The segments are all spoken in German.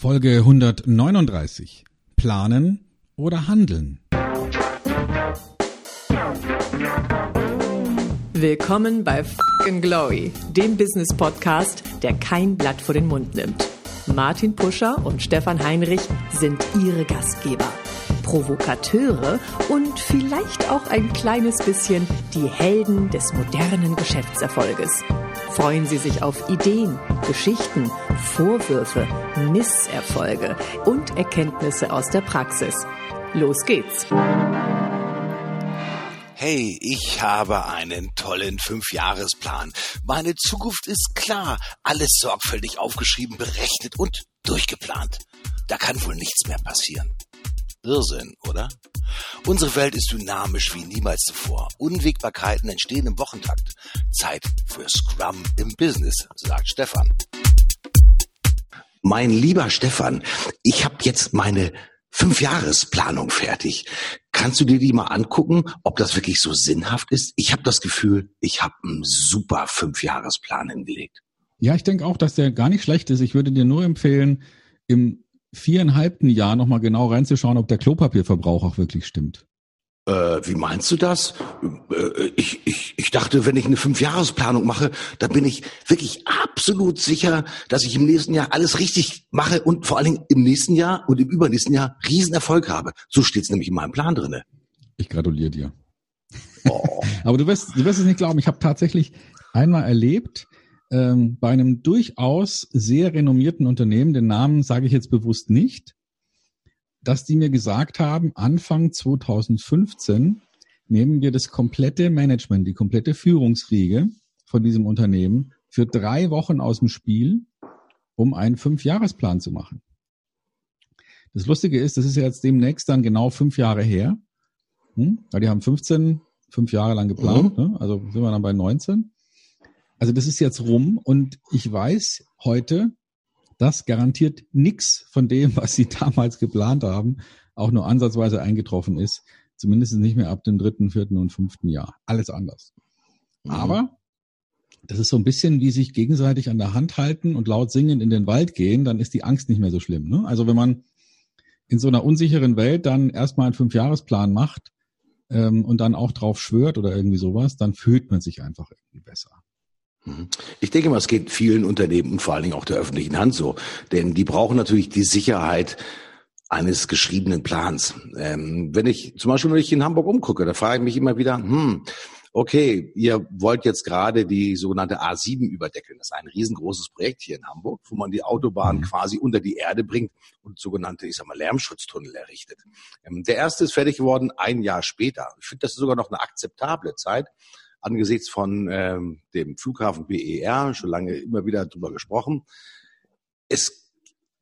Folge 139. Planen oder handeln? Willkommen bei Fucking Glory, dem Business Podcast, der kein Blatt vor den Mund nimmt. Martin Puscher und Stefan Heinrich sind ihre Gastgeber. Provokateure und vielleicht auch ein kleines bisschen die Helden des modernen Geschäftserfolges. Freuen Sie sich auf Ideen, Geschichten, Vorwürfe, Misserfolge und Erkenntnisse aus der Praxis. Los geht's! Hey, ich habe einen tollen Fünfjahresplan. Meine Zukunft ist klar, alles sorgfältig aufgeschrieben, berechnet und durchgeplant. Da kann wohl nichts mehr passieren. Irrsinn, oder? Unsere Welt ist dynamisch wie niemals zuvor. Unwägbarkeiten entstehen im Wochentakt. Zeit für Scrum im Business, sagt Stefan. Mein lieber Stefan, ich habe jetzt meine Fünfjahresplanung fertig. Kannst du dir die mal angucken, ob das wirklich so sinnhaft ist? Ich habe das Gefühl, ich habe einen super Fünfjahresplan hingelegt. Ja, ich denke auch, dass der gar nicht schlecht ist. Ich würde dir nur empfehlen, im viereinhalbten Jahr nochmal genau reinzuschauen, ob der Klopapierverbrauch auch wirklich stimmt. Äh, wie meinst du das? Äh, ich, ich, ich dachte, wenn ich eine Fünfjahresplanung mache, dann bin ich wirklich absolut sicher, dass ich im nächsten Jahr alles richtig mache und vor allen Dingen im nächsten Jahr und im übernächsten Jahr Riesenerfolg habe. So steht es nämlich in meinem Plan drinne. Ich gratuliere dir. Oh. Aber du wirst, du wirst es nicht glauben, ich habe tatsächlich einmal erlebt, ähm, bei einem durchaus sehr renommierten Unternehmen, den Namen sage ich jetzt bewusst nicht, dass die mir gesagt haben, Anfang 2015 nehmen wir das komplette Management, die komplette Führungsriege von diesem Unternehmen für drei Wochen aus dem Spiel, um einen Fünfjahresplan zu machen. Das Lustige ist, das ist ja jetzt demnächst dann genau fünf Jahre her. Hm? Weil die haben 15, fünf Jahre lang geplant, mhm. ne? also sind wir dann bei 19. Also das ist jetzt rum und ich weiß heute, dass garantiert nichts von dem, was sie damals geplant haben, auch nur ansatzweise eingetroffen ist. Zumindest nicht mehr ab dem dritten, vierten und fünften Jahr. Alles anders. Mhm. Aber das ist so ein bisschen wie sich gegenseitig an der Hand halten und laut singen in den Wald gehen, dann ist die Angst nicht mehr so schlimm. Ne? Also wenn man in so einer unsicheren Welt dann erstmal einen Fünfjahresplan macht ähm, und dann auch drauf schwört oder irgendwie sowas, dann fühlt man sich einfach irgendwie besser. Mhm. Ich denke mal, es geht vielen Unternehmen und vor allen Dingen auch der öffentlichen Hand so. Denn die brauchen natürlich die Sicherheit eines geschriebenen Plans. Ähm, wenn ich zum Beispiel, wenn ich in Hamburg umgucke, da frage ich mich immer wieder, hm, okay, ihr wollt jetzt gerade die sogenannte A7 überdeckeln. Das ist ein riesengroßes Projekt hier in Hamburg, wo man die Autobahn mhm. quasi unter die Erde bringt und sogenannte, ich sag mal, Lärmschutztunnel errichtet. Ähm, der erste ist fertig geworden ein Jahr später. Ich finde, das ist sogar noch eine akzeptable Zeit angesichts von ähm, dem Flughafen BER schon lange immer wieder drüber gesprochen. Es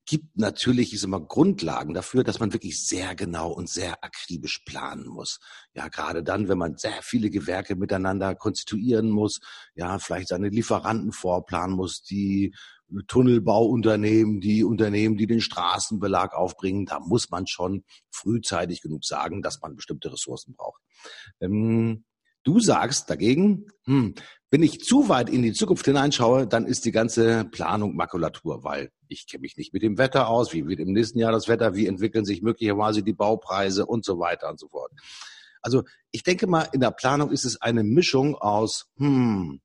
gibt natürlich ist immer Grundlagen dafür, dass man wirklich sehr genau und sehr akribisch planen muss. Ja, gerade dann, wenn man sehr viele Gewerke miteinander konstituieren muss, ja, vielleicht seine Lieferanten vorplanen muss, die Tunnelbauunternehmen, die Unternehmen, die den Straßenbelag aufbringen, da muss man schon frühzeitig genug sagen, dass man bestimmte Ressourcen braucht. Ähm, Du sagst dagegen, hm, wenn ich zu weit in die Zukunft hineinschaue, dann ist die ganze Planung Makulatur, weil ich kenne mich nicht mit dem Wetter aus, wie wird im nächsten Jahr das Wetter, wie entwickeln sich möglicherweise die Baupreise und so weiter und so fort. Also ich denke mal, in der Planung ist es eine Mischung aus hm,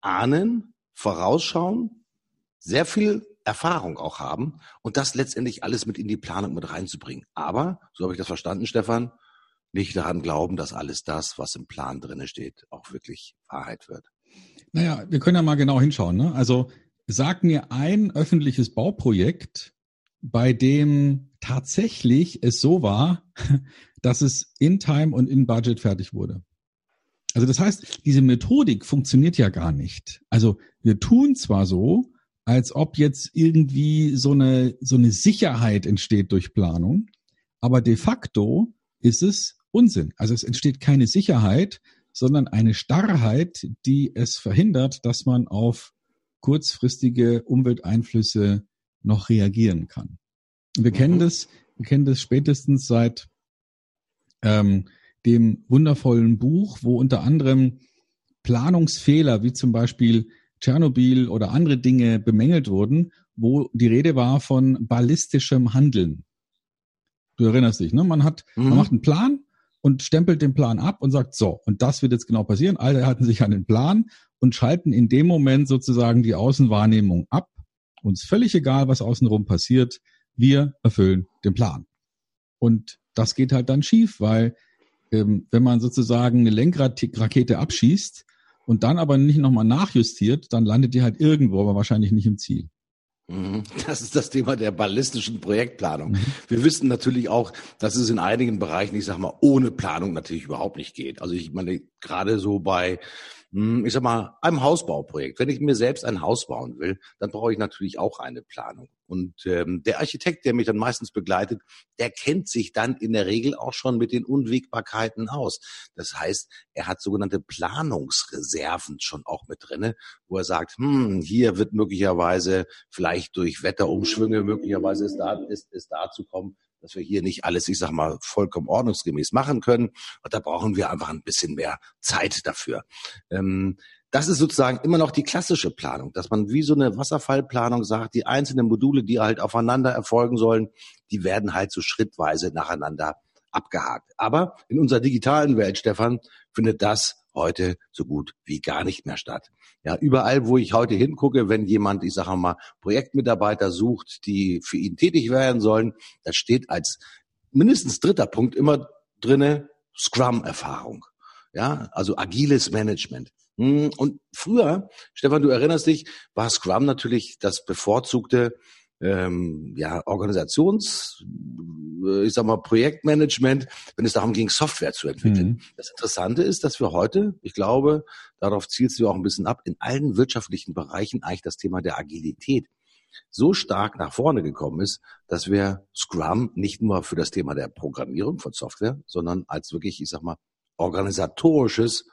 Ahnen, Vorausschauen, sehr viel Erfahrung auch haben und das letztendlich alles mit in die Planung mit reinzubringen. Aber, so habe ich das verstanden, Stefan, nicht daran glauben, dass alles das, was im Plan drinne steht, auch wirklich Wahrheit wird. Naja, wir können ja mal genau hinschauen. Ne? Also sag mir ein öffentliches Bauprojekt, bei dem tatsächlich es so war, dass es in Time und in Budget fertig wurde. Also das heißt, diese Methodik funktioniert ja gar nicht. Also wir tun zwar so, als ob jetzt irgendwie so eine, so eine Sicherheit entsteht durch Planung, aber de facto ist es Unsinn. Also es entsteht keine Sicherheit, sondern eine Starrheit, die es verhindert, dass man auf kurzfristige Umwelteinflüsse noch reagieren kann. Wir mhm. kennen das, wir kennen das spätestens seit ähm, dem wundervollen Buch, wo unter anderem Planungsfehler wie zum Beispiel Tschernobyl oder andere Dinge bemängelt wurden wo die Rede war von ballistischem Handeln. Du erinnerst dich, ne? Man hat, mhm. man macht einen Plan und stempelt den Plan ab und sagt, so, und das wird jetzt genau passieren. Alle halten sich an den Plan und schalten in dem Moment sozusagen die Außenwahrnehmung ab. Uns völlig egal, was außenrum passiert. Wir erfüllen den Plan. Und das geht halt dann schief, weil ähm, wenn man sozusagen eine Lenkrakete abschießt und dann aber nicht nochmal nachjustiert, dann landet die halt irgendwo, aber wahrscheinlich nicht im Ziel. Mhm. Das ist das Thema der ballistischen Projektplanung. Mhm. Wir wissen natürlich auch, dass es in einigen Bereichen, ich sag mal, ohne Planung natürlich überhaupt nicht geht. Also ich meine, gerade so bei ich sag mal, einem Hausbauprojekt. Wenn ich mir selbst ein Haus bauen will, dann brauche ich natürlich auch eine Planung. Und ähm, der Architekt, der mich dann meistens begleitet, der kennt sich dann in der Regel auch schon mit den Unwägbarkeiten aus. Das heißt, er hat sogenannte Planungsreserven schon auch mit drinne, wo er sagt, hm, hier wird möglicherweise vielleicht durch Wetterumschwünge möglicherweise ist da ist, ist dazu kommen, dass wir hier nicht alles, ich sag mal, vollkommen ordnungsgemäß machen können. Und da brauchen wir einfach ein bisschen mehr Zeit dafür. Ähm, das ist sozusagen immer noch die klassische Planung, dass man wie so eine Wasserfallplanung sagt, die einzelnen Module, die halt aufeinander erfolgen sollen, die werden halt so schrittweise nacheinander abgehakt. Aber in unserer digitalen Welt, Stefan, findet das heute so gut wie gar nicht mehr statt. Ja, überall, wo ich heute hingucke, wenn jemand, ich sage mal, Projektmitarbeiter sucht, die für ihn tätig werden sollen, da steht als mindestens dritter Punkt immer drinne Scrum-Erfahrung. Ja, also agiles Management. Hm, und früher, Stefan, du erinnerst dich, war Scrum natürlich das bevorzugte ähm, ja, Organisations, äh, ich sag mal, Projektmanagement, wenn es darum ging, Software zu entwickeln. Mhm. Das Interessante ist, dass wir heute, ich glaube, darauf zielst du auch ein bisschen ab, in allen wirtschaftlichen Bereichen eigentlich das Thema der Agilität so stark nach vorne gekommen ist, dass wir Scrum nicht nur für das Thema der Programmierung von Software, sondern als wirklich, ich sag mal, organisatorisches,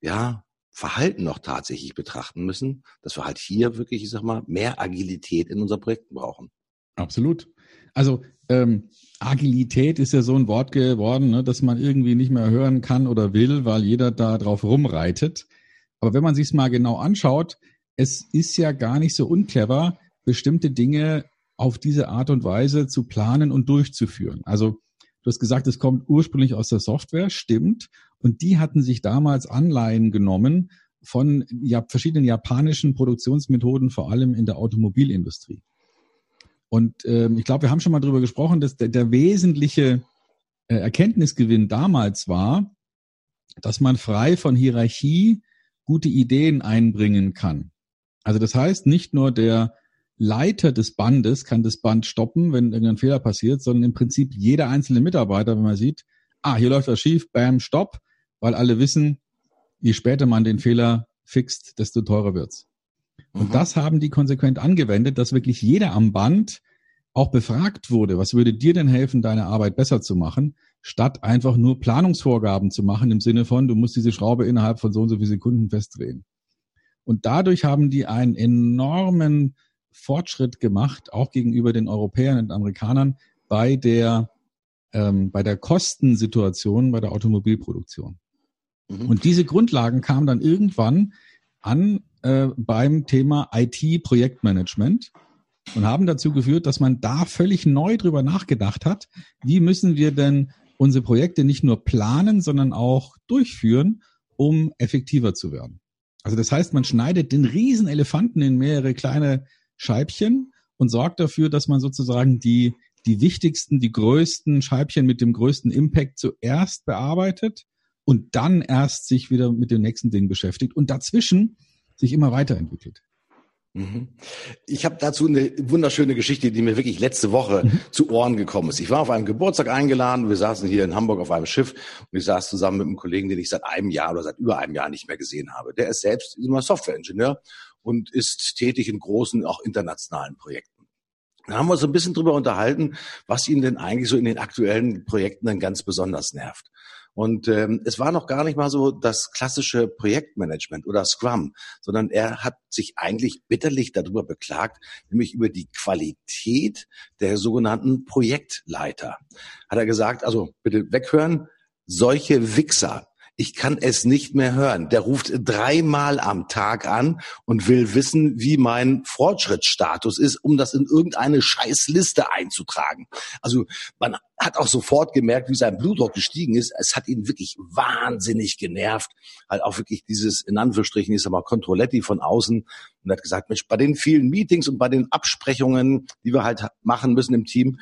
ja, Verhalten noch tatsächlich betrachten müssen, dass wir halt hier wirklich, ich sag mal, mehr Agilität in unseren Projekten brauchen. Absolut. Also ähm, Agilität ist ja so ein Wort geworden, ne, dass man irgendwie nicht mehr hören kann oder will, weil jeder da drauf rumreitet. Aber wenn man sich mal genau anschaut, es ist ja gar nicht so unclever, bestimmte Dinge auf diese Art und Weise zu planen und durchzuführen. Also du hast gesagt, es kommt ursprünglich aus der Software, stimmt. Und die hatten sich damals Anleihen genommen von ja, verschiedenen japanischen Produktionsmethoden, vor allem in der Automobilindustrie. Und ähm, ich glaube, wir haben schon mal darüber gesprochen, dass der, der wesentliche äh, Erkenntnisgewinn damals war, dass man frei von Hierarchie gute Ideen einbringen kann. Also das heißt, nicht nur der Leiter des Bandes kann das Band stoppen, wenn irgendein Fehler passiert, sondern im Prinzip jeder einzelne Mitarbeiter, wenn man sieht, ah, hier läuft was schief, bam, stopp, weil alle wissen, je später man den Fehler fixt, desto teurer wird's. Und mhm. das haben die konsequent angewendet, dass wirklich jeder am Band auch befragt wurde, was würde dir denn helfen, deine Arbeit besser zu machen, statt einfach nur Planungsvorgaben zu machen im Sinne von, du musst diese Schraube innerhalb von so und so vielen Sekunden festdrehen. Und dadurch haben die einen enormen Fortschritt gemacht, auch gegenüber den Europäern und Amerikanern bei der, ähm, bei der Kostensituation bei der Automobilproduktion. Mhm. Und diese Grundlagen kamen dann irgendwann an äh, beim Thema IT-Projektmanagement und haben dazu geführt, dass man da völlig neu drüber nachgedacht hat, wie müssen wir denn unsere Projekte nicht nur planen, sondern auch durchführen, um effektiver zu werden. Also das heißt, man schneidet den riesen Elefanten in mehrere kleine Scheibchen und sorgt dafür, dass man sozusagen die, die wichtigsten, die größten Scheibchen mit dem größten Impact zuerst bearbeitet und dann erst sich wieder mit dem nächsten Ding beschäftigt und dazwischen sich immer weiterentwickelt. Mhm. Ich habe dazu eine wunderschöne Geschichte, die mir wirklich letzte Woche mhm. zu Ohren gekommen ist. Ich war auf einem Geburtstag eingeladen. Wir saßen hier in Hamburg auf einem Schiff und ich saß zusammen mit einem Kollegen, den ich seit einem Jahr oder seit über einem Jahr nicht mehr gesehen habe. Der ist selbst immer Softwareingenieur und ist tätig in großen, auch internationalen Projekten. Da haben wir uns ein bisschen drüber unterhalten, was ihn denn eigentlich so in den aktuellen Projekten dann ganz besonders nervt. Und ähm, es war noch gar nicht mal so das klassische Projektmanagement oder Scrum, sondern er hat sich eigentlich bitterlich darüber beklagt, nämlich über die Qualität der sogenannten Projektleiter. Hat er gesagt, also bitte weghören, solche Wichser ich kann es nicht mehr hören. Der ruft dreimal am Tag an und will wissen, wie mein Fortschrittsstatus ist, um das in irgendeine Scheißliste einzutragen. Also man hat auch sofort gemerkt, wie sein Blutdruck gestiegen ist. Es hat ihn wirklich wahnsinnig genervt. Halt auch wirklich dieses, in Anführungsstrichen, ist aber Controletti von außen und hat gesagt, Mensch, bei den vielen Meetings und bei den Absprechungen, die wir halt machen müssen im Team,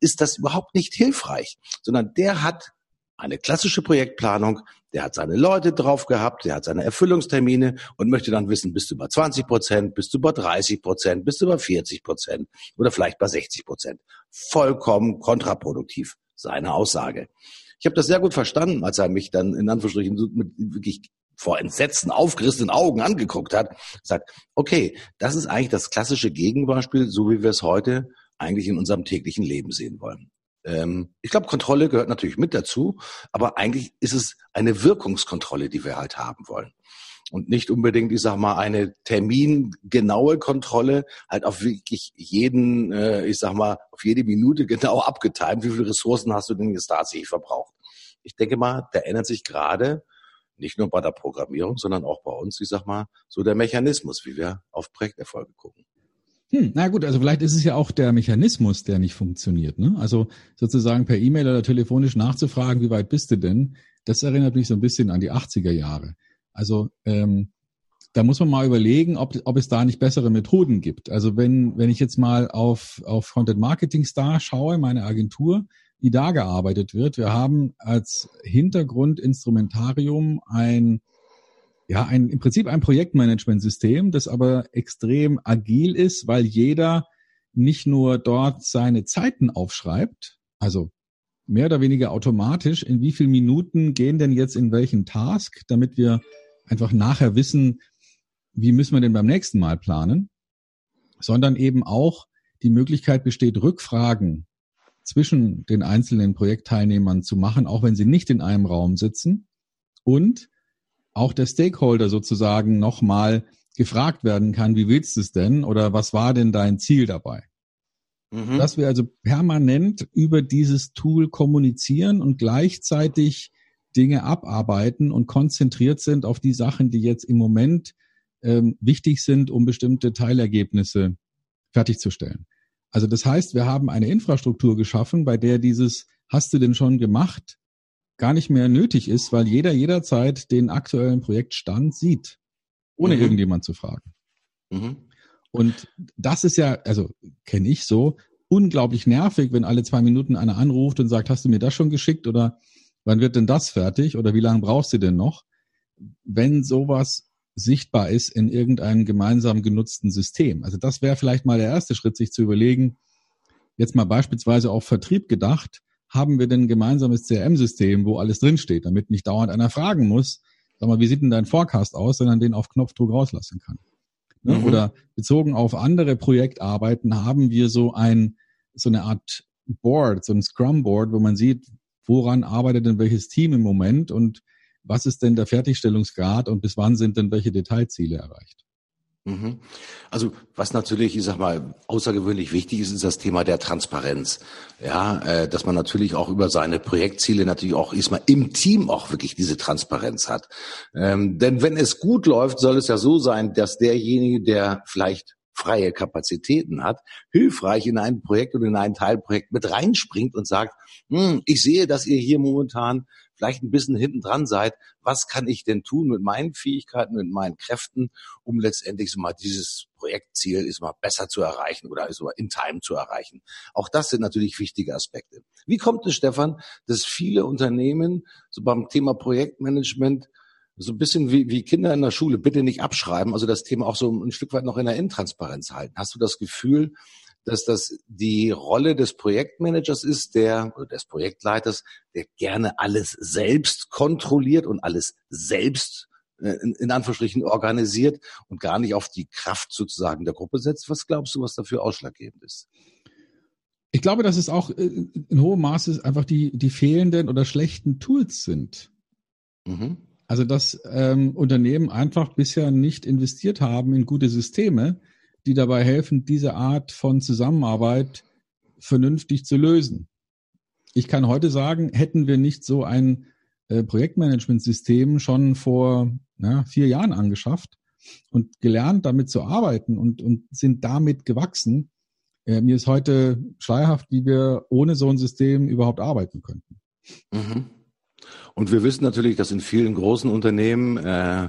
ist das überhaupt nicht hilfreich, sondern der hat eine klassische Projektplanung, der hat seine Leute drauf gehabt, der hat seine Erfüllungstermine und möchte dann wissen, bist du bei 20 Prozent, bist du bei 30 Prozent, bist du bei 40 Prozent oder vielleicht bei 60 Prozent. Vollkommen kontraproduktiv, seine Aussage. Ich habe das sehr gut verstanden, als er mich dann in Anführungsstrichen mit wirklich vor Entsetzen aufgerissenen Augen angeguckt hat, sagt, okay, das ist eigentlich das klassische Gegenbeispiel, so wie wir es heute eigentlich in unserem täglichen Leben sehen wollen. Ähm, ich glaube, Kontrolle gehört natürlich mit dazu, aber eigentlich ist es eine Wirkungskontrolle, die wir halt haben wollen. Und nicht unbedingt, ich sag mal, eine termingenaue Kontrolle, halt auf wirklich jeden, äh, ich sag mal, auf jede Minute genau abgetimt, wie viele Ressourcen hast du denn jetzt tatsächlich verbraucht. Ich denke mal, da ändert sich gerade nicht nur bei der Programmierung, sondern auch bei uns, ich sag mal, so der Mechanismus, wie wir auf Projekterfolge gucken. Hm, na gut, also vielleicht ist es ja auch der Mechanismus, der nicht funktioniert. Ne? Also sozusagen per E-Mail oder telefonisch nachzufragen, wie weit bist du denn? Das erinnert mich so ein bisschen an die 80er Jahre. Also ähm, da muss man mal überlegen, ob, ob es da nicht bessere Methoden gibt. Also wenn, wenn ich jetzt mal auf, auf Content Marketing Star schaue, meine Agentur, wie da gearbeitet wird. Wir haben als Hintergrundinstrumentarium ein ja, ein, im Prinzip ein Projektmanagementsystem, das aber extrem agil ist, weil jeder nicht nur dort seine Zeiten aufschreibt, also mehr oder weniger automatisch, in wie viel Minuten gehen denn jetzt in welchen Task, damit wir einfach nachher wissen, wie müssen wir denn beim nächsten Mal planen, sondern eben auch die Möglichkeit besteht, Rückfragen zwischen den einzelnen Projektteilnehmern zu machen, auch wenn sie nicht in einem Raum sitzen. Und auch der Stakeholder sozusagen nochmal gefragt werden kann, wie willst du es denn oder was war denn dein Ziel dabei? Mhm. Dass wir also permanent über dieses Tool kommunizieren und gleichzeitig Dinge abarbeiten und konzentriert sind auf die Sachen, die jetzt im Moment ähm, wichtig sind, um bestimmte Teilergebnisse fertigzustellen. Also das heißt, wir haben eine Infrastruktur geschaffen, bei der dieses hast du denn schon gemacht gar nicht mehr nötig ist, weil jeder jederzeit den aktuellen Projektstand sieht, ohne mhm. irgendjemand zu fragen. Mhm. Und das ist ja, also kenne ich so, unglaublich nervig, wenn alle zwei Minuten einer anruft und sagt, hast du mir das schon geschickt oder wann wird denn das fertig oder wie lange brauchst du denn noch? Wenn sowas sichtbar ist in irgendeinem gemeinsam genutzten System. Also das wäre vielleicht mal der erste Schritt, sich zu überlegen, jetzt mal beispielsweise auf Vertrieb gedacht, haben wir denn ein gemeinsames CRM-System, wo alles drinsteht, damit nicht dauernd einer fragen muss, sag mal, wie sieht denn dein Forecast aus, sondern den auf Knopfdruck rauslassen kann. Ne? Mhm. Oder bezogen auf andere Projektarbeiten haben wir so ein, so eine Art Board, so ein Scrum-Board, wo man sieht, woran arbeitet denn welches Team im Moment und was ist denn der Fertigstellungsgrad und bis wann sind denn welche Detailziele erreicht. Mhm. Also was natürlich, ich sag mal, außergewöhnlich wichtig ist, ist das Thema der Transparenz. Ja, äh, dass man natürlich auch über seine Projektziele natürlich auch erstmal im Team auch wirklich diese Transparenz hat. Ähm, denn wenn es gut läuft, soll es ja so sein, dass derjenige, der vielleicht freie Kapazitäten hat, hilfreich in ein Projekt oder in ein Teilprojekt mit reinspringt und sagt, hm, ich sehe, dass ihr hier momentan vielleicht ein bisschen hinten dran seid. Was kann ich denn tun mit meinen Fähigkeiten, mit meinen Kräften, um letztendlich so mal dieses Projektziel ist mal besser zu erreichen oder ist mal in Time zu erreichen. Auch das sind natürlich wichtige Aspekte. Wie kommt es, Stefan, dass viele Unternehmen so beim Thema Projektmanagement so ein bisschen wie, wie Kinder in der Schule, bitte nicht abschreiben, also das Thema auch so ein Stück weit noch in der Intransparenz halten. Hast du das Gefühl, dass das die Rolle des Projektmanagers ist, der oder des Projektleiters, der gerne alles selbst kontrolliert und alles selbst äh, in, in Anführungsstrichen organisiert und gar nicht auf die Kraft sozusagen der Gruppe setzt. Was glaubst du, was dafür ausschlaggebend ist? Ich glaube, dass es auch äh, in hohem Maße einfach die, die fehlenden oder schlechten Tools sind. Mhm. Also, dass ähm, Unternehmen einfach bisher nicht investiert haben in gute Systeme, die dabei helfen, diese Art von Zusammenarbeit vernünftig zu lösen. Ich kann heute sagen, hätten wir nicht so ein äh, Projektmanagementsystem schon vor ja, vier Jahren angeschafft und gelernt, damit zu arbeiten und, und sind damit gewachsen. Äh, mir ist heute schleierhaft, wie wir ohne so ein System überhaupt arbeiten könnten. Mhm. Und wir wissen natürlich, dass in vielen großen Unternehmen äh,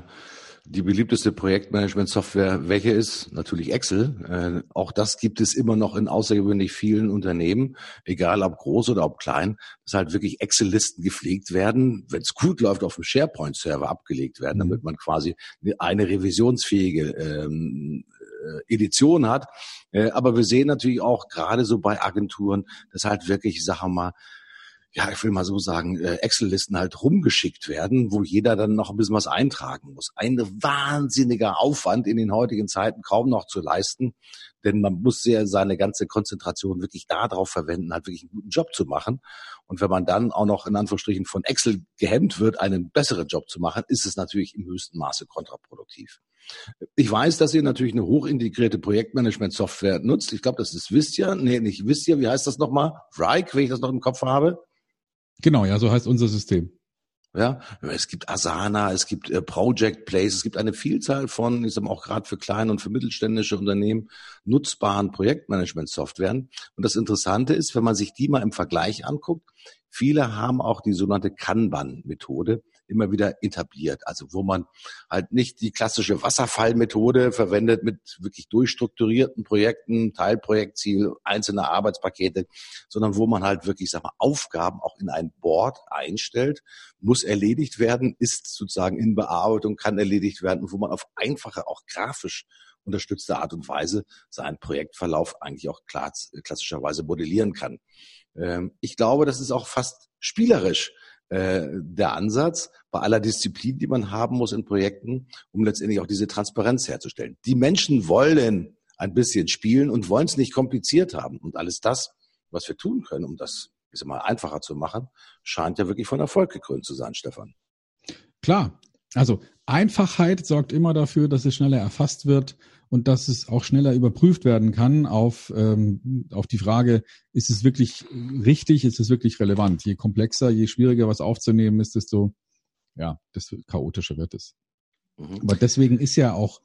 die beliebteste Projektmanagement-Software, welche ist? Natürlich Excel. Äh, auch das gibt es immer noch in außergewöhnlich vielen Unternehmen, egal ob groß oder ob klein, dass halt wirklich Excel-Listen gepflegt werden, wenn es gut läuft, auf dem SharePoint-Server abgelegt werden, damit man quasi eine revisionsfähige ähm, äh, Edition hat. Äh, aber wir sehen natürlich auch gerade so bei Agenturen, dass halt wirklich, sagen wir mal, ja, ich will mal so sagen, äh, Excel-Listen halt rumgeschickt werden, wo jeder dann noch ein bisschen was eintragen muss. Ein wahnsinniger Aufwand in den heutigen Zeiten kaum noch zu leisten, denn man muss ja seine ganze Konzentration wirklich darauf verwenden, halt wirklich einen guten Job zu machen. Und wenn man dann auch noch in Anführungsstrichen von Excel gehemmt wird, einen besseren Job zu machen, ist es natürlich im höchsten Maße kontraproduktiv. Ich weiß, dass ihr natürlich eine hochintegrierte Projektmanagement-Software nutzt. Ich glaube, das ist Vistia. Nee, nicht Vistia. Wie heißt das nochmal? Rike, wenn ich das noch im Kopf habe. Genau, ja, so heißt unser System. Ja, es gibt Asana, es gibt äh, Project Place, es gibt eine Vielzahl von, ich sag mal auch gerade für kleine und für mittelständische Unternehmen nutzbaren Projektmanagement-Softwaren. Und das Interessante ist, wenn man sich die mal im Vergleich anguckt, viele haben auch die sogenannte Kanban-Methode immer wieder etabliert. Also wo man halt nicht die klassische Wasserfallmethode verwendet mit wirklich durchstrukturierten Projekten, Teilprojektziel, einzelne Arbeitspakete, sondern wo man halt wirklich, sag mal, Aufgaben auch in ein Board einstellt, muss erledigt werden, ist sozusagen in Bearbeitung, kann erledigt werden und wo man auf einfache, auch grafisch unterstützte Art und Weise seinen Projektverlauf eigentlich auch klassischerweise modellieren kann. Ähm, ich glaube, das ist auch fast spielerisch äh, der Ansatz bei aller Disziplin, die man haben muss in Projekten, um letztendlich auch diese Transparenz herzustellen. Die Menschen wollen ein bisschen spielen und wollen es nicht kompliziert haben. Und alles das, was wir tun können, um das ich sag mal, einfacher zu machen, scheint ja wirklich von Erfolg gekrönt zu sein, Stefan. Klar. Also Einfachheit sorgt immer dafür, dass es schneller erfasst wird und dass es auch schneller überprüft werden kann auf, ähm, auf die Frage, ist es wirklich richtig, ist es wirklich relevant? Je komplexer, je schwieriger was aufzunehmen ist, desto, ja, desto chaotischer wird es. Mhm. Aber deswegen ist ja auch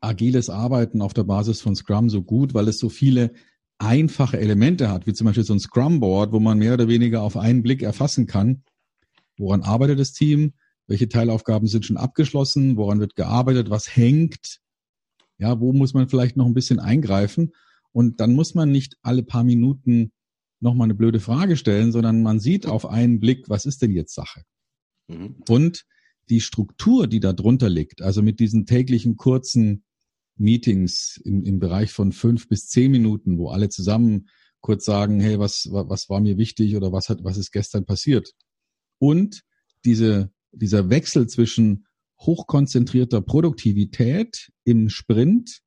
agiles Arbeiten auf der Basis von Scrum so gut, weil es so viele einfache Elemente hat, wie zum Beispiel so ein Scrum-Board, wo man mehr oder weniger auf einen Blick erfassen kann, woran arbeitet das Team, welche Teilaufgaben sind schon abgeschlossen, woran wird gearbeitet, was hängt, ja, wo muss man vielleicht noch ein bisschen eingreifen? Und dann muss man nicht alle paar Minuten nochmal eine blöde Frage stellen, sondern man sieht auf einen Blick, was ist denn jetzt Sache? Mhm. Und die Struktur, die da drunter liegt, also mit diesen täglichen kurzen Meetings im, im Bereich von fünf bis zehn Minuten, wo alle zusammen kurz sagen, hey, was, was war mir wichtig oder was hat, was ist gestern passiert? Und diese, dieser Wechsel zwischen hochkonzentrierter Produktivität im Sprint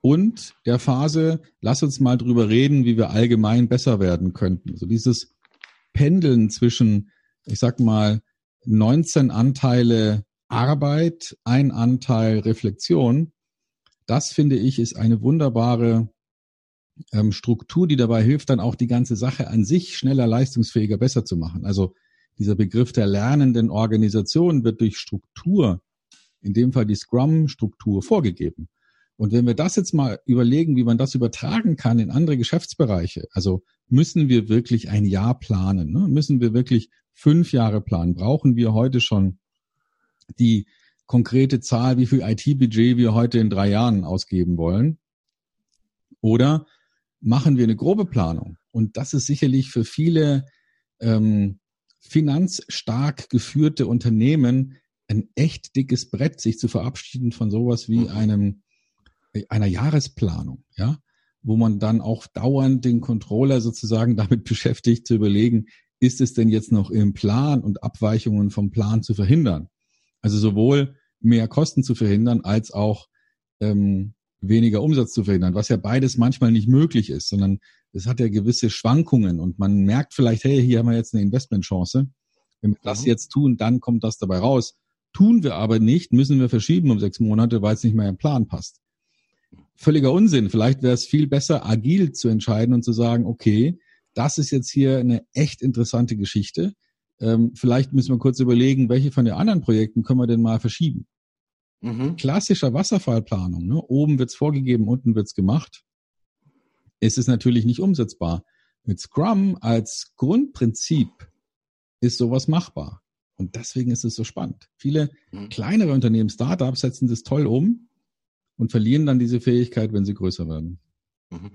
und der Phase, lass uns mal drüber reden, wie wir allgemein besser werden könnten. Also dieses Pendeln zwischen, ich sag mal, 19 Anteile Arbeit, ein Anteil Reflexion, das finde ich ist eine wunderbare ähm, Struktur, die dabei hilft, dann auch die ganze Sache an sich schneller, leistungsfähiger, besser zu machen. Also dieser Begriff der lernenden Organisation wird durch Struktur in dem Fall die Scrum-Struktur vorgegeben. Und wenn wir das jetzt mal überlegen, wie man das übertragen kann in andere Geschäftsbereiche, also müssen wir wirklich ein Jahr planen, ne? müssen wir wirklich fünf Jahre planen, brauchen wir heute schon die konkrete Zahl, wie viel IT-Budget wir heute in drei Jahren ausgeben wollen? Oder machen wir eine grobe Planung? Und das ist sicherlich für viele ähm, finanzstark geführte Unternehmen ein echt dickes Brett, sich zu verabschieden von sowas wie mhm. einem einer Jahresplanung, ja, wo man dann auch dauernd den Controller sozusagen damit beschäftigt zu überlegen, ist es denn jetzt noch im Plan und Abweichungen vom Plan zu verhindern? Also sowohl mehr Kosten zu verhindern, als auch ähm, weniger Umsatz zu verhindern, was ja beides manchmal nicht möglich ist, sondern es hat ja gewisse Schwankungen und man merkt vielleicht, hey, hier haben wir jetzt eine Investmentchance. Wenn wir das mhm. jetzt tun, dann kommt das dabei raus. Tun wir aber nicht, müssen wir verschieben um sechs Monate, weil es nicht mehr im Plan passt. Völliger Unsinn. Vielleicht wäre es viel besser, agil zu entscheiden und zu sagen, okay, das ist jetzt hier eine echt interessante Geschichte. ähm, vielleicht müssen wir kurz überlegen, welche von den anderen Projekten können wir denn mal verschieben. Mhm. Klassischer Wasserfallplanung, ne? oben wird's vorgegeben, unten wird's gemacht, ist es natürlich nicht umsetzbar. Mit Scrum als Grundprinzip ist sowas machbar. Und deswegen ist es so spannend. Viele mhm. kleinere Unternehmen, Startups setzen das toll um und verlieren dann diese Fähigkeit, wenn sie größer werden. Mhm.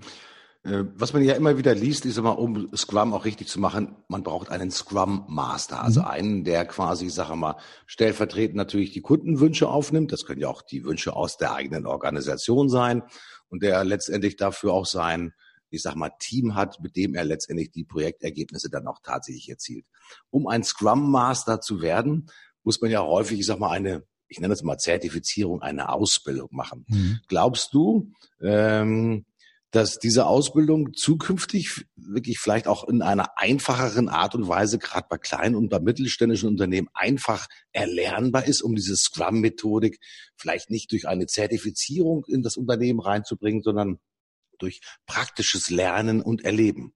Äh, was man ja immer wieder liest, ist immer, um Scrum auch richtig zu machen, man braucht einen Scrum Master, also mhm. einen, der quasi, ich sage mal, stellvertretend natürlich die Kundenwünsche aufnimmt. Das können ja auch die Wünsche aus der eigenen Organisation sein und der letztendlich dafür auch sein, ich sag mal, Team hat, mit dem er letztendlich die Projektergebnisse dann auch tatsächlich erzielt. Um ein Scrum Master zu werden, muss man ja häufig, ich sag mal, eine ich nenne es mal Zertifizierung, eine Ausbildung machen. Mhm. Glaubst du, ähm, dass diese Ausbildung zukünftig wirklich vielleicht auch in einer einfacheren Art und Weise, gerade bei kleinen und bei mittelständischen Unternehmen, einfach erlernbar ist, um diese Scrum-Methodik vielleicht nicht durch eine Zertifizierung in das Unternehmen reinzubringen, sondern durch praktisches Lernen und Erleben.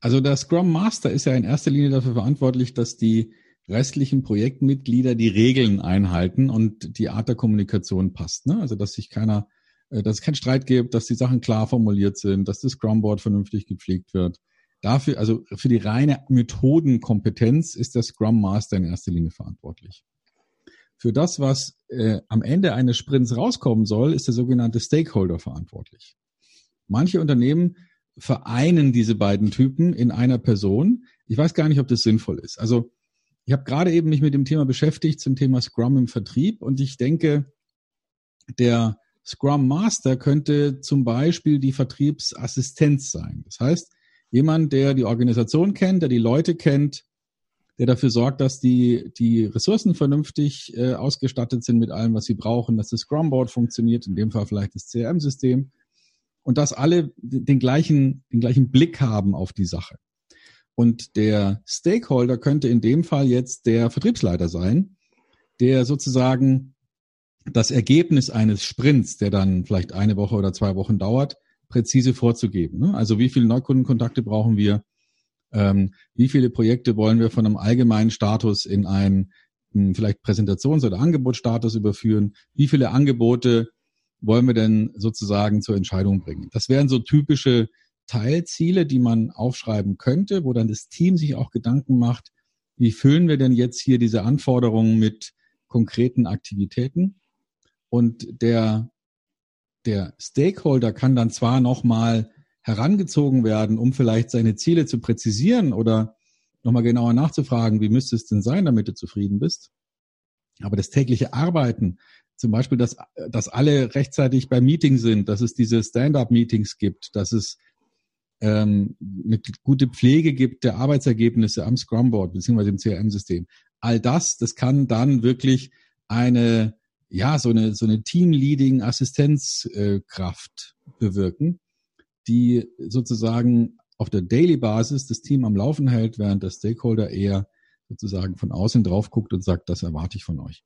Also der Scrum Master ist ja in erster Linie dafür verantwortlich, dass die restlichen Projektmitglieder die Regeln einhalten und die Art der Kommunikation passt. Ne? Also dass sich keiner äh, dass es keinen Streit gibt, dass die Sachen klar formuliert sind, dass das Scrumboard vernünftig gepflegt wird. Dafür, also für die reine Methodenkompetenz ist der Scrum Master in erster Linie verantwortlich. Für das, was äh, am Ende eines Sprints rauskommen soll, ist der sogenannte Stakeholder verantwortlich. Manche Unternehmen vereinen diese beiden Typen in einer Person. Ich weiß gar nicht, ob das sinnvoll ist. Also ich habe gerade eben mich mit dem Thema beschäftigt zum Thema Scrum im Vertrieb und ich denke, der Scrum Master könnte zum Beispiel die Vertriebsassistenz sein. Das heißt, jemand, der die Organisation kennt, der die Leute kennt, der dafür sorgt, dass die, die Ressourcen vernünftig äh, ausgestattet sind mit allem, was sie brauchen, dass das Scrum Board funktioniert, in dem Fall vielleicht das CRM-System und dass alle den gleichen, den gleichen Blick haben auf die Sache. Und der Stakeholder könnte in dem Fall jetzt der Vertriebsleiter sein, der sozusagen das Ergebnis eines Sprints, der dann vielleicht eine Woche oder zwei Wochen dauert, präzise vorzugeben. Ne? Also wie viele Neukundenkontakte brauchen wir? Ähm, wie viele Projekte wollen wir von einem allgemeinen Status in einen hm, vielleicht Präsentations- oder Angebotsstatus überführen? Wie viele Angebote wollen wir denn sozusagen zur Entscheidung bringen? Das wären so typische Teilziele, die man aufschreiben könnte, wo dann das Team sich auch Gedanken macht, wie füllen wir denn jetzt hier diese Anforderungen mit konkreten Aktivitäten? Und der, der Stakeholder kann dann zwar nochmal herangezogen werden, um vielleicht seine Ziele zu präzisieren oder nochmal genauer nachzufragen, wie müsste es denn sein, damit du zufrieden bist. Aber das tägliche Arbeiten, zum Beispiel, dass, dass alle rechtzeitig beim Meeting sind, dass es diese Stand-up-Meetings gibt, dass es ähm, eine gute Pflege gibt der Arbeitsergebnisse am Scrumboard beziehungsweise im CRM-System. All das, das kann dann wirklich eine ja, so eine, so eine Team-Leading-Assistenzkraft äh, bewirken, die sozusagen auf der Daily-Basis das Team am Laufen hält, während der Stakeholder eher sozusagen von außen drauf guckt und sagt, das erwarte ich von euch.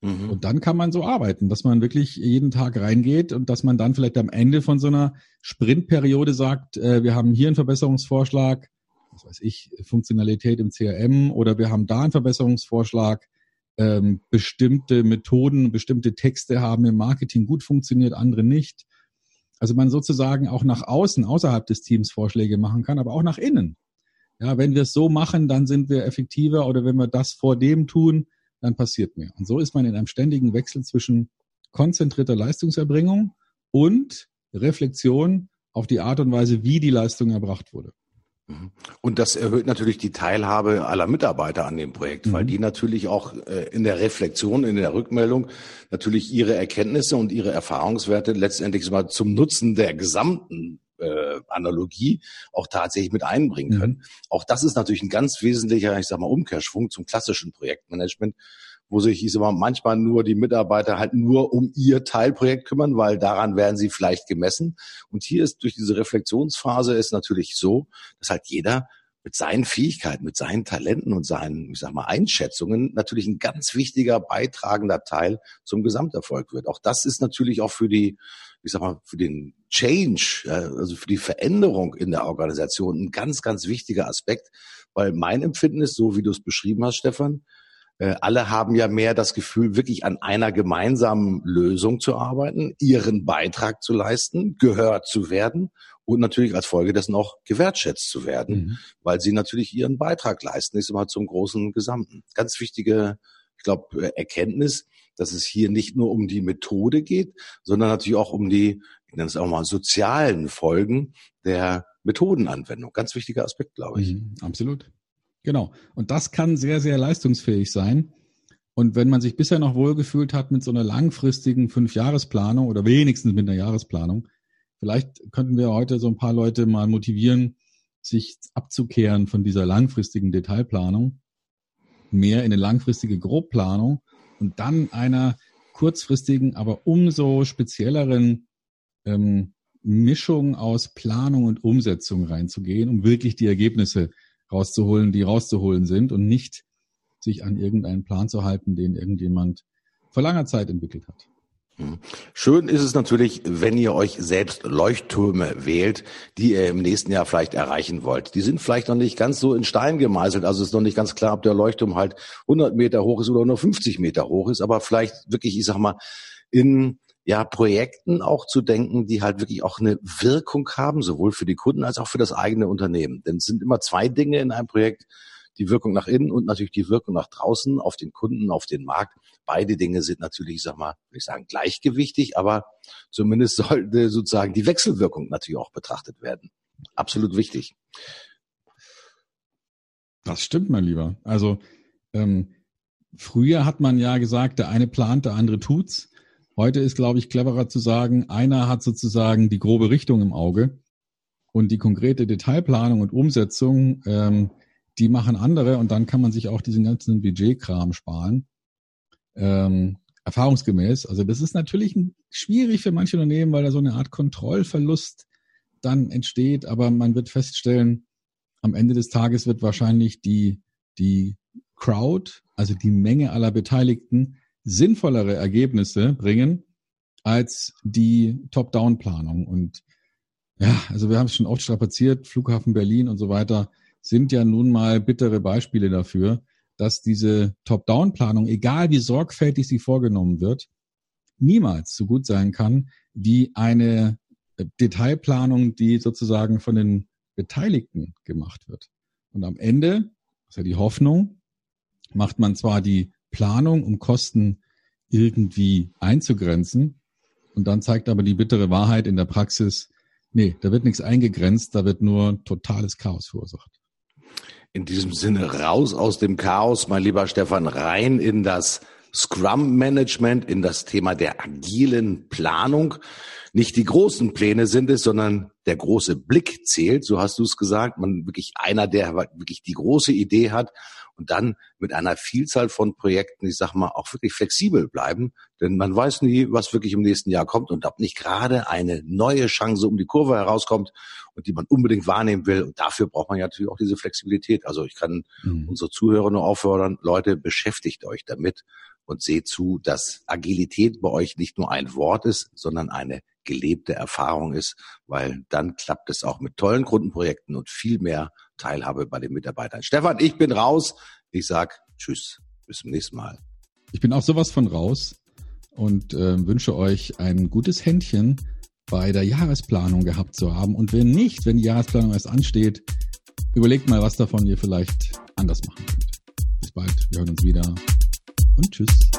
Mhm. Und dann kann man so arbeiten, dass man wirklich jeden Tag reingeht und dass man dann vielleicht am Ende von so einer Sprintperiode sagt, äh, wir haben hier einen Verbesserungsvorschlag, was weiß ich, Funktionalität im CRM oder wir haben da einen Verbesserungsvorschlag, ähm, bestimmte Methoden, bestimmte Texte haben im Marketing gut funktioniert, andere nicht. Also man sozusagen auch nach außen, außerhalb des Teams Vorschläge machen kann, aber auch nach innen. Ja, wenn wir es so machen, dann sind wir effektiver oder wenn wir das vor dem tun, dann passiert mehr. Und so ist man in einem ständigen Wechsel zwischen konzentrierter Leistungserbringung und Reflexion auf die Art und Weise, wie die Leistung erbracht wurde. Mhm. Und das erhöht natürlich die Teilhabe aller Mitarbeiter an dem Projekt, mhm. weil die natürlich auch äh, in der Reflexion, in der Rückmeldung natürlich ihre Erkenntnisse und ihre Erfahrungswerte letztendlich mal zum Nutzen der gesamten äh, Analogie auch tatsächlich mit einbringen können. Mhm. Auch das ist natürlich ein ganz wesentlicher, ich sag mal, Umkehrschwung zum klassischen Projektmanagement, wo sich, ich sag mal, manchmal nur die Mitarbeiter halt nur um ihr Teilprojekt kümmern, weil daran werden sie vielleicht gemessen. Und hier ist durch diese Reflexionsphase ist natürlich so, dass halt jeder mit seinen Fähigkeiten, mit seinen Talenten und seinen, ich sag mal, Einschätzungen natürlich ein ganz wichtiger beitragender Teil zum Gesamterfolg wird. Auch das ist natürlich auch für die, ich sag mal, für den Change, also für die Veränderung in der Organisation ein ganz, ganz wichtiger Aspekt, weil mein Empfinden ist, so wie du es beschrieben hast, Stefan, äh, alle haben ja mehr das Gefühl, wirklich an einer gemeinsamen Lösung zu arbeiten, ihren Beitrag zu leisten, gehört zu werden und natürlich als Folge dessen auch gewertschätzt zu werden, mhm. weil sie natürlich ihren Beitrag leisten, ist immer zum großen Gesamten. Ganz wichtige, ich glaube, äh, Erkenntnis, dass es hier nicht nur um die Methode geht, sondern natürlich auch um die, ich nenne es auch mal, sozialen Folgen der Methodenanwendung. Ganz wichtiger Aspekt, glaube ich. Mhm, absolut. Genau. Und das kann sehr, sehr leistungsfähig sein. Und wenn man sich bisher noch wohlgefühlt hat mit so einer langfristigen Fünfjahresplanung oder wenigstens mit einer Jahresplanung, Vielleicht könnten wir heute so ein paar Leute mal motivieren, sich abzukehren von dieser langfristigen Detailplanung, mehr in eine langfristige Grobplanung und dann einer kurzfristigen, aber umso spezielleren ähm, Mischung aus Planung und Umsetzung reinzugehen, um wirklich die Ergebnisse rauszuholen, die rauszuholen sind und nicht sich an irgendeinen Plan zu halten, den irgendjemand vor langer Zeit entwickelt hat. Schön ist es natürlich, wenn ihr euch selbst Leuchttürme wählt, die ihr im nächsten Jahr vielleicht erreichen wollt. Die sind vielleicht noch nicht ganz so in Stein gemeißelt, also ist noch nicht ganz klar, ob der Leuchtturm halt 100 Meter hoch ist oder nur 50 Meter hoch ist, aber vielleicht wirklich, ich sag mal, in ja, Projekten auch zu denken, die halt wirklich auch eine Wirkung haben, sowohl für die Kunden als auch für das eigene Unternehmen. Denn es sind immer zwei Dinge in einem Projekt die Wirkung nach innen und natürlich die Wirkung nach draußen auf den Kunden, auf den Markt. Beide Dinge sind natürlich, ich sag mal, würde ich sagen, gleichgewichtig, aber zumindest sollte sozusagen die Wechselwirkung natürlich auch betrachtet werden. Absolut wichtig. Das stimmt, mein Lieber. Also ähm, früher hat man ja gesagt, der eine plant, der andere tut's. Heute ist, glaube ich, cleverer zu sagen, einer hat sozusagen die grobe Richtung im Auge und die konkrete Detailplanung und Umsetzung ähm, die machen andere und dann kann man sich auch diesen ganzen Budgetkram sparen. Ähm, erfahrungsgemäß. Also das ist natürlich schwierig für manche Unternehmen, weil da so eine Art Kontrollverlust dann entsteht, aber man wird feststellen, am Ende des Tages wird wahrscheinlich die, die Crowd, also die Menge aller Beteiligten, sinnvollere Ergebnisse bringen als die Top-Down-Planung. Und ja, also wir haben es schon oft strapaziert, Flughafen Berlin und so weiter sind ja nun mal bittere Beispiele dafür, dass diese Top-Down-Planung, egal wie sorgfältig sie vorgenommen wird, niemals so gut sein kann wie eine Detailplanung, die sozusagen von den Beteiligten gemacht wird. Und am Ende, das ist ja die Hoffnung, macht man zwar die Planung, um Kosten irgendwie einzugrenzen, und dann zeigt aber die bittere Wahrheit in der Praxis, nee, da wird nichts eingegrenzt, da wird nur totales Chaos verursacht. In diesem Sinne raus aus dem Chaos, mein lieber Stefan, rein in das Scrum-Management, in das Thema der agilen Planung. Nicht die großen Pläne sind es, sondern der große Blick zählt, so hast du es gesagt. Man wirklich einer, der wirklich die große Idee hat und dann mit einer Vielzahl von Projekten, ich sag mal, auch wirklich flexibel bleiben. Denn man weiß nie, was wirklich im nächsten Jahr kommt und ob nicht gerade eine neue Chance um die Kurve herauskommt und die man unbedingt wahrnehmen will. Und dafür braucht man ja natürlich auch diese Flexibilität. Also ich kann mhm. unsere Zuhörer nur auffordern, Leute, beschäftigt euch damit und seht zu, dass Agilität bei euch nicht nur ein Wort ist, sondern eine gelebte Erfahrung ist, weil dann klappt es auch mit tollen Kundenprojekten und viel mehr Teilhabe bei den Mitarbeitern. Stefan, ich bin raus. Ich sag Tschüss. Bis zum nächsten Mal. Ich bin auch sowas von raus und äh, wünsche euch ein gutes Händchen bei der Jahresplanung gehabt zu haben. Und wenn nicht, wenn die Jahresplanung erst ansteht, überlegt mal, was davon ihr vielleicht anders machen könnt. Bis bald. Wir hören uns wieder und tschüss.